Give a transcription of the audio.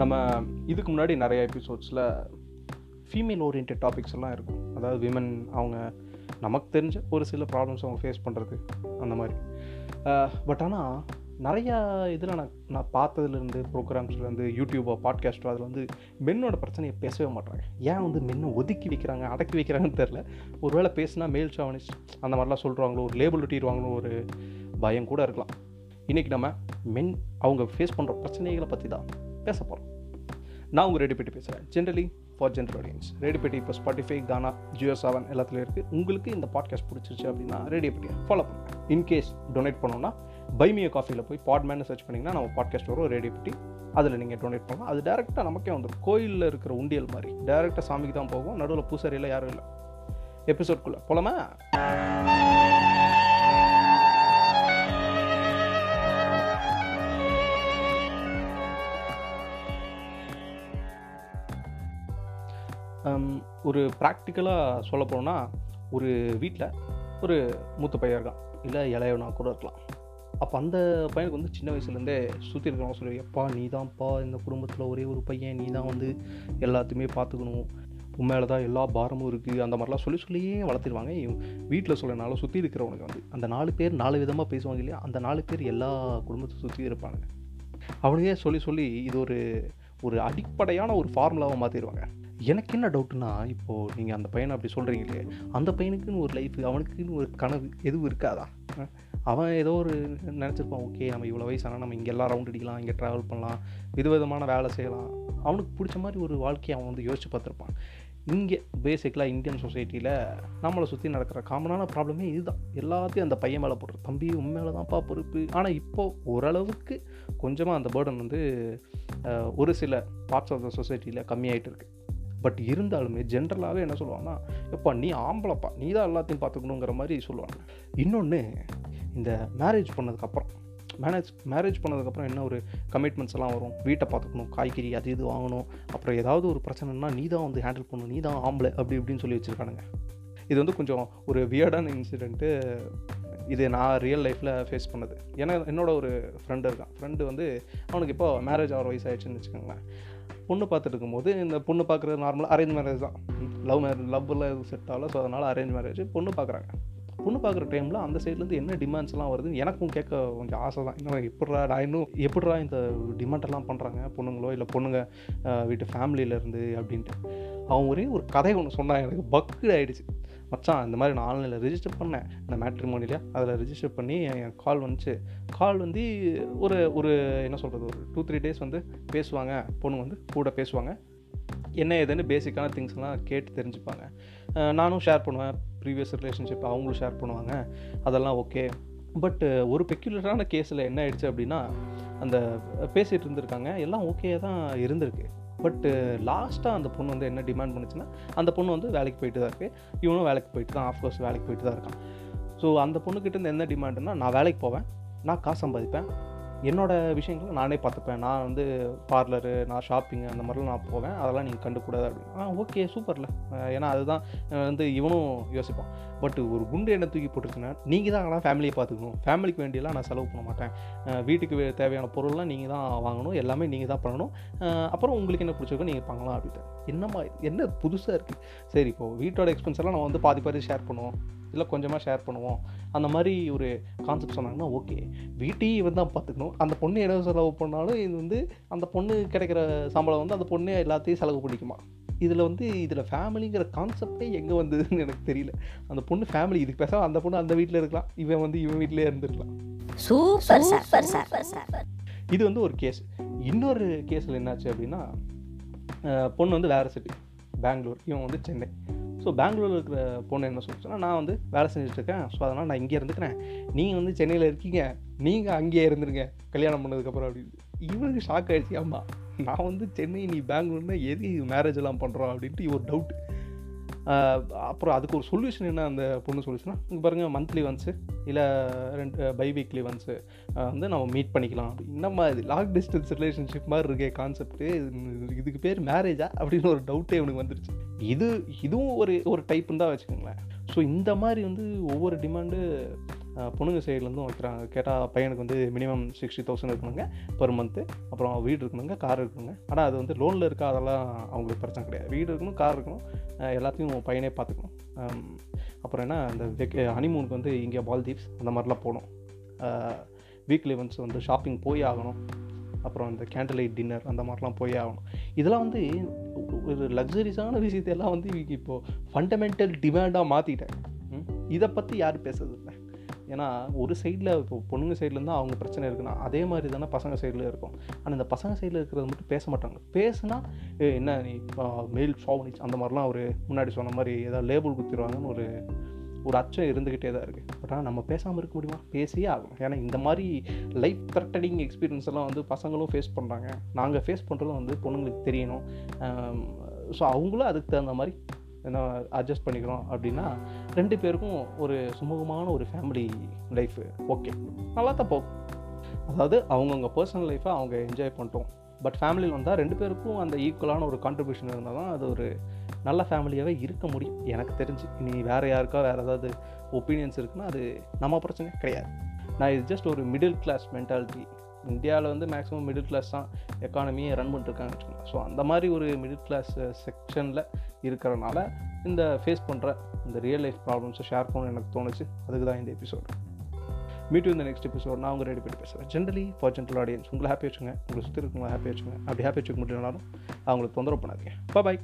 நம்ம இதுக்கு முன்னாடி நிறைய எபிசோட்ஸில் ஃபீமேல் ஓரியன்ட் டாபிக்ஸ் எல்லாம் இருக்கும். அதாவது விமன் அவங்க நமக்கு தெரிஞ்ச ஒரு சில ப்ராப்ளம்ஸ் அவங்க ஃபேஸ் பண்ணுறது அந்த மாதிரி. பட் ஆனால் நிறையா இதில் நான் நான் பார்த்ததுலேருந்து ப்ரோக்ராம்ஸ்லேருந்து யூடியூபோ பாட்காஸ்ட்டோ அதில் வந்து மென்னோட பிரச்சனையை பேசவே மாட்டாங்க ஏன் வந்து மென்னு ஒதுக்கி வைக்கிறாங்க அடக்கி வைக்கிறாங்கன்னு தெரில ஒரு வேளை பேசுனா மேல் ஷாவனிஸ் அந்த மாதிரிலாம் சொல்கிறாங்களோ ஒரு லேபிள் ஒட்டிடுவாங்களோ ஒரு பயம் கூட இருக்கலாம். இன்றைக்கி நம்ம மென் அவங்க ஃபேஸ் பண்ணுற பிரச்சனைகளை பற்றி தான் பேச போகிறோம் நான் உங்கள் ரெடி பேசுகிறேன் ஜென்ரலி ஃபார் ஜென்ரல் ஆடியன்ஸ் ரெடிபெட்டி இப்போ ஸ்பாட்டிஃபை கானா ஜியோ செவன் எல்லாத்துலேயும் இருக்குது உங்களுக்கு இந்த பாட்காஸ்ட் பிடிச்சிருச்சு அப்படின்னா ரெடி பெட்டியை ஃபாலோ பண்ணுங்கள் இன்கேஸ் டொனேட் பண்ணோன்னா பைமிய காஃபியில் போய் பாட்மேனு சர்ச் பண்ணிங்கன்னா நம்ம பாட்காஸ்ட் வரும் ரெடி அதில் நீங்கள் டொனேட் பண்ணலாம். அது டேரெக்டாக நமக்கே வந்துடும் கோயிலில் இருக்கிற உண்டியல் மாதிரி. டேரெக்டாக சாமிக்கு தான் போகும். நடுவில் பூசாரியில் யாரும் இல்லை. எபிசோட்குள்ளே போலாமா? ஒரு ப்ராக்டிக்கலாக சொல்ல போனால் ஒரு வீட்டில் ஒரு மூத்த பையன் இருக்கான். இல்லை இளையவனா கூட இருக்கலாம். அப்போ அந்த பையனுக்கு வந்து சின்ன வயசுலேருந்தே சுற்றி இருக்கிறவங்க சொல்லி எப்பா நீ தான்ப்பா இந்த குடும்பத்தில் ஒரே ஒரு பையன் நீ தான் வந்து எல்லாத்தையுமே பார்த்துக்கணும் உண்மையில தான் எல்லா பாரமும் இருக்குது அந்த மாதிரிலாம் சொல்லி சொல்லியே வளர்த்துருவாங்க. வீட்டில் சொல்லனால சுற்றி இருக்கிறவனுக்கு வந்து அந்த நாலு பேர் நாலு விதமாக பேசுவாங்க இல்லையா அந்த நாலு பேர் எல்லா குடும்பத்தை சுற்றி இருப்பாங்க அவனுக்கே சொல்லி சொல்லி இது ஒரு ஒரு அடிப்படையான ஒரு ஃபார்முலாவை மாற்றிடுவாங்க எனக்கு என்ன டவுட்னா இப்போது நீங்கள் அந்த பையனை அப்படி சொல்கிறீங்களே அந்த பையனுக்குன்னு ஒரு லைஃப் அவனுக்குன்னு ஒரு கனவு எதுவும் இருக்காதா? அவன் ஏதோ ஒரு நினச்சிருப்பான் ஓகே நம்ம இவ்வளோ வயசானால் நம்ம இங்கெல்லாம் ரவுண்ட் அடிக்கலாம் இங்கே ட்ராவல் பண்ணலாம் விதவிதமான வேலை செய்யலாம். அவனுக்கு பிடிச்ச மாதிரி ஒரு வாழ்க்கையை அவன் வந்து யோசிச்சு பார்த்துருப்பான். இங்கே பேசிக்கலாக இந்தியன் சொசைட்டியில் நம்மளை சுற்றி நடக்கிற காமனான ப்ராப்ளமே இதுதான். எல்லாத்தையும் அந்த பையன் மேலே போடுற தம்பி உண்மையில தான்ப்பா பொறுப்பு. ஆனால் இப்போது ஓரளவுக்கு கொஞ்சமாக அந்த பேர்டன் வந்து ஒரு சில பார்ட்ஸ் ஆஃப் த சொசைட்டியில் கம்மியாயிட்டு இருக்குது பட் இருந்தாலுமே ஜென்ரலாகவே என்ன சொல்லுவாங்கன்னா எப்பா நீ ஆம்பளைப்பா நீ தான் எல்லாத்தையும் பார்த்துக்கணுங்கிற மாதிரி சொல்லுவாங்க. இன்னொன்று இந்த மேரேஜ் பண்ணதுக்கப்புறம் மேரேஜ் மேரேஜ் பண்ணதுக்கப்புறம் என்ன ஒரு கமிட்மெண்ட்ஸ் எல்லாம் வரும்? வீட்டை பார்த்துக்கணும் காய்கறி அது இது வாங்கணும் அப்புறம் ஏதாவது ஒரு பிரச்சனைனா நீ தான் வந்து ஹேண்டில் பண்ணணும் நீ தான் ஆம்பளை அப்படி இப்படின்னு சொல்லி வச்சுருக்கானுங்க. இது வந்து கொஞ்சம் ஒரு வியர்டான இன்சிடெண்ட்டு இது நான் ரியல் லைஃப்பில் ஃபேஸ் பண்ணது. ஏன்னா என்னோட ஒரு ஃப்ரெண்டு இருக்கான். ஃப்ரெண்டு வந்து அவனுக்கு இப்போ மேரேஜ் ஆகிற வயசு ஆயிடுச்சுன்னு வச்சுக்கோங்களேன். பொண்ணு பார்த்துட்டு இருக்கும்போது இந்த பொண்ணு பார்க்குறது நார்மலாக அரேஞ்ச் மேரேஜ் தான். லவ் மேரேஜ் லவ்வில் எதுவும் செட் ஆகல ஸோ அதனால் அரேஞ்ச் மேரேஜ் பொண்ணு பார்க்குறாங்க. பொண்ணு பார்க்குற டைமில் அந்த சைட்லேருந்து என்ன டிமாண்ட்ஸ்லாம் வருதுன்னு எனக்கும் கேட்க கொஞ்சம் ஆசை தான். இன்னும் எப்பட்றா நான் இன்னும் எப்பட்றா இந்த டிமாண்டெல்லாம் பண்ணுறாங்க பொண்ணுங்களோ இல்லை பொண்ணுங்க வீட்டு ஃபேமிலியிலேருந்து அப்படின்ட்டு. அவன் ஒரே ஒரு கதை ஒன்று சொன்னான் எனக்கு பக்கு ஆகிடுச்சு மச்சான் இந்த மாதிரி நான் ஆன்லைனில் ரிஜிஸ்டர் பண்ணேன். இந்த மேட்ரிமோனியில் அதில் ரிஜிஸ்டர் பண்ணி என் கால் வந்துச்சு. கால் வந்து ஒரு ஒரு என்ன சொல்கிறது ஒரு டூ த்ரீ டேஸ் வந்து பேசுவாங்க. பொண்ணு வந்து கூட பேசுவாங்க. என்ன ஏதுன்னு பேசிக்கான திங்ஸ்லாம் கேட்டு தெரிஞ்சுப்பாங்க. நானும் ஷேர் பண்ணுவேன். ப்ரீவியஸ் ரிலேஷன்ஷிப் அவங்களும் ஷேர் பண்ணுவாங்க. அதெல்லாம் ஓகே பட் ஒரு பெக்யூலரான கேஸில் என்ன ஆயிடுச்சு அப்படின்னா அந்த பேசிகிட்டு இருந்திருக்காங்க. எல்லாம் ஓகே தான் இருந்திருக்கு. பட்டு லாஸ்ட்டாக அந்த பொண்ணு வந்து என்ன டிமாண்ட் பண்ணுச்சுன்னா அந்த பொண்ணு வந்து வேலைக்கு போயிட்டு தான் இருக்குது இவனும் வேலைக்கு போயிட்டு தான் ஆஃப்கோர்ஸ் வேலைக்கு போயிட்டு தான் இருக்கான். ஸோ அந்த பொண்ணுக்கிட்ட இருந்து என்ன டிமாண்டுன்னா நான் வேலைக்கு போவேன் நான் காசு சம்பாதிப்பேன். என்னோடய விஷயங்களை நானே பார்த்துப்பேன். நான் வந்து பார்லரு நான் ஷாப்பிங் அந்த மாதிரிலாம் நான் போவேன். அதெல்லாம் நீங்கள் கண்டுக்கூடாது அப்படின்னு. ஆ ஓகே சூப்பரில் ஏன்னா அதுதான் வந்து இவனும் யோசிப்பான். பட் ஒரு குண்டு என்ன தூக்கி போட்டுருச்சுன்னா நீங்கள் தான் ஆனால் ஃபேமிலியை பார்த்துக்கணும். ஃபேமிலிக்கு வேண்டியெல்லாம் நான் செலவு பண்ண மாட்டேன். வீட்டுக்கு தேவையான பொருள்லாம் நீங்கள் தான் வாங்கணும். எல்லாமே நீங்கள் தான் பண்ணணும். அப்புறம் உங்களுக்கு என்ன பிடிச்சிருக்கோ நீங்கள் பண்ணலாம் அப்படின்ட்டு. என்னம்மா என்ன புதுசாக இருக்குது சரி இப்போது வீட்டோட எக்ஸ்பென்ஸ் எல்லாம் நம்ம வந்து பாதி பாதி ஷேர் பண்ணுவோம். இல்லை கொஞ்சமாக ஷேர் பண்ணுவோம். அந்த மாதிரி ஒரு கான்செப்ட் சொன்னாங்கன்னா ஓகே வீட்டையும் இவன் தான் பார்த்துக்கணும். அந்த பொண்ணு என்ன செலவு பண்ணாலும் இது வந்து அந்த பொண்ணு கிடைக்கிற சம்பளம் வந்து அந்த பொண்ணு எல்லாத்தையும் செலவு பண்ணிக்குமா? இதில் வந்து இதில் ஃபேமிலிங்கிற கான்செப்டே எங்கே வந்ததுன்னு எனக்கு தெரியல. அந்த பொண்ணு ஃபேமிலி இதுக்கு பேசாமல் அந்த பொண்ணு அந்த வீட்டில் இருக்கலாம். இவன் வந்து இவன் வீட்டிலே இருந்துருக்கலாம். சூப்பர் சூப்பர் சூப்பர் சூப்பர் இது வந்து ஒரு கேஸ் இன்னொரு கேஸில் என்னாச்சு அப்படின்னா பொண்ணு வந்து வேறு சிட்டி பெங்களூர். இவன் வந்து சென்னை. ஸோ பெங்களூரில் இருக்கிற பொண்ணு என்ன சொல்லிச்சுன்னா நான் வந்து வேலை செஞ்சுட்ருக்கேன். ஸோ அதனால் நான் இங்கே இருந்துக்கிறேன். நீங்கள் வந்து சென்னையில் இருக்கீங்க. நீங்கள் அங்கேயே இருந்துருங்க. கல்யாணம் பண்ணதுக்கப்புறம் அப்படின்னு. இவனுக்கு ஷாக் ஆகிடுச்சு ஆமாம் நான் வந்து சென்னை நீ பெங்களூர்னா எது மேரேஜ் எல்லாம் பண்ணுறோம் அப்படின்ட்டு ஒரு டவுட் அப்புறம் அதுக்கு ஒரு சொல்யூஷன் என்ன அந்த பொண்ணு சொல்யூஷனா இங்கே பாருங்கள் மந்த்லி ஒன்ஸு இல்லை ரெண்டு பை வீக்லி ஒன்ஸு வந்து நம்ம மீட் பண்ணிக்கலாம். அப்படி நம்ம இது லாங் டிஸ்டன்ஸ் ரிலேஷன்ஷிப் மாதிரி இருக்கே கான்செப்ட்டு இதுக்கு பேர் மேரேஜா அப்படின்னு ஒரு டவுட்டே எனக்கு வந்துருச்சு. இது இதுவும் ஒரு ஒரு டைப்புன்னு தான் வச்சுக்கோங்களேன். ஸோ இந்த மாதிரி வந்து ஒவ்வொரு டிமாண்டு பொண்ணுங்க சைட்லேருந்தும் வைக்கிறாங்க கேட்டால் பையனுக்கு வந்து மினிமம் சிக்ஸ்டி தௌசண்ட் இருக்கணுங்க பெர் மந்த்து அப்புறம் வீடு இருக்கணுங்க கார் இருக்கணுங்க. ஆனால் அது வந்து லோனில் இருக்கா அதெல்லாம் அவங்களுக்கு பிரச்சனை கிடையாது. வீடு இருக்கணும் கார் இருக்கணும் எல்லாத்தையும் பையனே பார்த்துக்கணும் அப்புறம் என்ன இந்த வெக்கே ஹனிமூனுக்கு வந்து இங்கே மால்தீவ்ஸ் அந்த மாதிரிலாம் போகணும். வீக்லி ஒன்ஸ் வந்து ஷாப்பிங் போய் ஆகணும். அப்புறம் இந்த கேண்டில் லைட் டின்னர் அந்த மாதிரிலாம் போய் ஆகணும். இதெல்லாம் வந்து ஒரு லக்ஸரிஸான விஷயத்தையெல்லாம் வந்து இப்போது ஃபண்டமெண்டல் டிமாண்டாக மாற்றிட்டேன் இதை பற்றி யார் பேசுறது? இல்லை ஏன்னா ஒரு சைடில் இப்போ பொண்ணுங்க சைட்லேருந்து அவங்க பிரச்சனை இருக்குன்னா அதே மாதிரி தானே பசங்க சைடில் இருக்கும். ஆனால் இந்த பசங்க சைடில் இருக்கிறது மட்டும் பேச மாட்டாங்க. பேசுனா என்ன நீ மேல் ஷாவனிச் அந்த மாதிரிலாம் ஒரு முன்னாடி சொன்ன மாதிரி ஏதாவது லேபிள் குத்திடுவாங்கன்னு ஒரு ஒரு அச்சம் இருந்துக்கிட்டே தான் இருக்குது பட் ஆனால் நம்ம பேசாமல் இருக்க முடியுமா? பேசியே ஆகணும். ஏன்னா இந்த மாதிரி லைஃப் த்ரெட்டனிங் எக்ஸ்பீரியன்ஸ் எல்லாம் வந்து பசங்களும் ஃபேஸ் பண்ணுறாங்க நாங்கள் ஃபேஸ் பண்ணுறதும் வந்து பொண்ணுங்களுக்கு தெரியணும். ஸோ அவங்களும் அதுக்கு தகுந்த மாதிரி அட்ஜஸ்ட் பண்ணிக்கிறோம் அப்படின்னா ரெண்டு பேருக்கும் ஒரு சுமூகமான ஒரு ஃபேமிலி லைஃபு ஓகே நல்லா தான் போகும். அதாவது அவங்கவுங்க பர்சனல் லைஃப்பை அவங்க என்ஜாய் பண்ணிட்டோம். பட் ஃபேமிலியில் வந்தால் ரெண்டு பேருக்கும் அந்த ஈக்குவலான ஒரு கான்ட்ரிபியூஷன் இருந்தால் தான் அது ஒரு நல்ல ஃபேமிலியாகவே இருக்க முடியும். எனக்கு தெரிஞ்சு. இனி வேறு யாருக்கா வேறு ஏதாவது ஒப்பீனியன்ஸ் இருக்குன்னா அது நம்ம பிரச்சனை கிடையாது. நான் இது ஜஸ்ட் ஒரு மிடில் கிளாஸ் மென்டாலிட்டி இந்தியாவில் வந்து மேக்ஸிமம் மிடில் கிளாஸ் தான் எக்கானமியை ரன் பண்ணிட்டுருக்காங்க வச்சுக்கோங்க. ஸோ அந்த மாதிரி ஒரு மிடில் கிளாஸ் செக்ஷனில் இருக்கிறனால இந்த ஃபேஸ் பண்ணுற இந்த ரியல் லைஃப் ப்ராப்ளம்ஸை ஷேர் பண்ணணும்னு எனக்கு தோணுச்சு. அதுக்கு தான் இந்த எபிசோடு மீட் இந்த நெக்ஸ்ட் எபிசோட் நான் உங்கள் ரெடி பண்ணி பேசுகிறேன் ஜென்ரலி ஃபார் ஜென்ரல் ஆடியன்ஸ் உங்களை ஹாப்பி வச்சுங்க உங்களை சுற்றி இருக்கவங்க ஹாப்பி வச்சுங்க அப்படி ஹாப்பி வச்சுக்க முடியலனாலும் அவங்களுக்கு தொந்தரவு பண்ணாதீங்க. பாய்